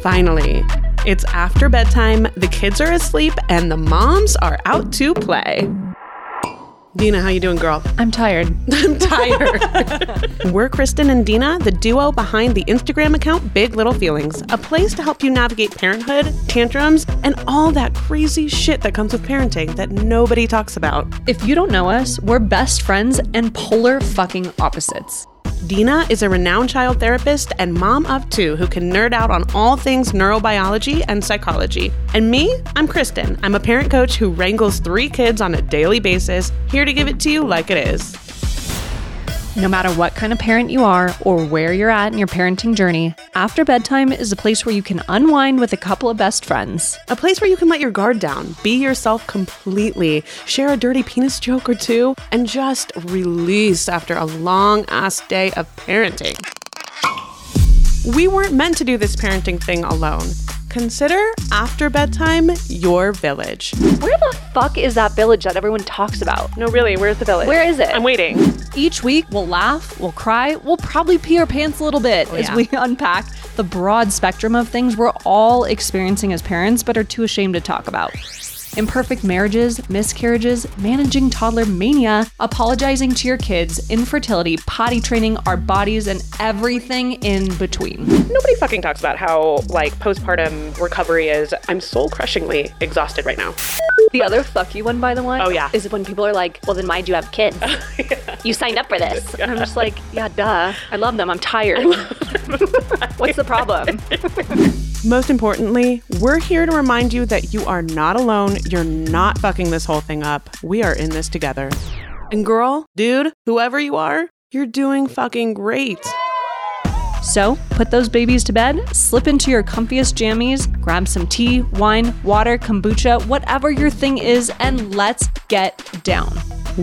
Finally, it's after bedtime, the kids are asleep, and the moms are out to play. Deena, how you doing, girl? I'm tired. I'm tired. We're Kristin and Deena, the duo behind the Instagram account Big Little Feelings, a place to help you navigate parenthood, tantrums, and all that crazy shit that comes with parenting that nobody talks about. If you don't know us, we're best friends and polar fucking opposites. Deena is a renowned child therapist and mom of two who can nerd out on all things neurobiology and psychology. And me, I'm Kristin. I'm a parent coach who wrangles three kids on a daily basis, here to give it to you like it is. No matter what kind of parent you are or where you're at in your parenting journey, After Bedtime is a place where you can unwind with a couple of best friends. A place where you can let your guard down, be yourself completely, share a dirty penis joke or two, and just release after a long ass day of parenting. We weren't meant to do this parenting thing alone. Consider after bedtime your village. Where the fuck is that village that everyone talks about? No, really, where's the village? Where is it? I'm waiting. Each week, we'll laugh, we'll cry, we'll probably pee our pants a little bit oh, as yeah. we unpack the broad spectrum of things we're all experiencing as parents but are too ashamed to talk about. Imperfect marriages, miscarriages, managing toddler mania, apologizing to your kids, infertility, potty training, our bodies, and everything in between. Nobody fucking talks about how, like, postpartum recovery is. I'm soul crushingly exhausted right now. The other fuck you one, by the way. Oh, yeah. Is when people are like, well, then why do you have kids? You signed up for this. And I'm just like, yeah, duh. I love them. I'm tired. What's the problem? Most importantly, we're here to remind you that you are not alone. You're not fucking this whole thing up. We are in this together. And girl, dude, whoever you are, you're doing fucking great. So, put those babies to bed, slip into your comfiest jammies, grab some tea, wine, water, kombucha, whatever your thing is, and let's get down.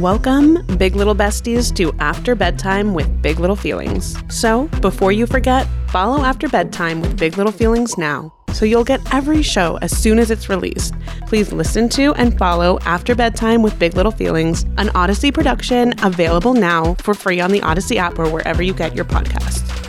Welcome, Big Little Besties, to After Bedtime with Big Little Feelings. So, before you forget, follow After Bedtime with Big Little Feelings now, so you'll get every show as soon as it's released. Please listen to and follow After Bedtime with Big Little Feelings, an Audacy production available now for free on the Audacy app or wherever you get your podcasts.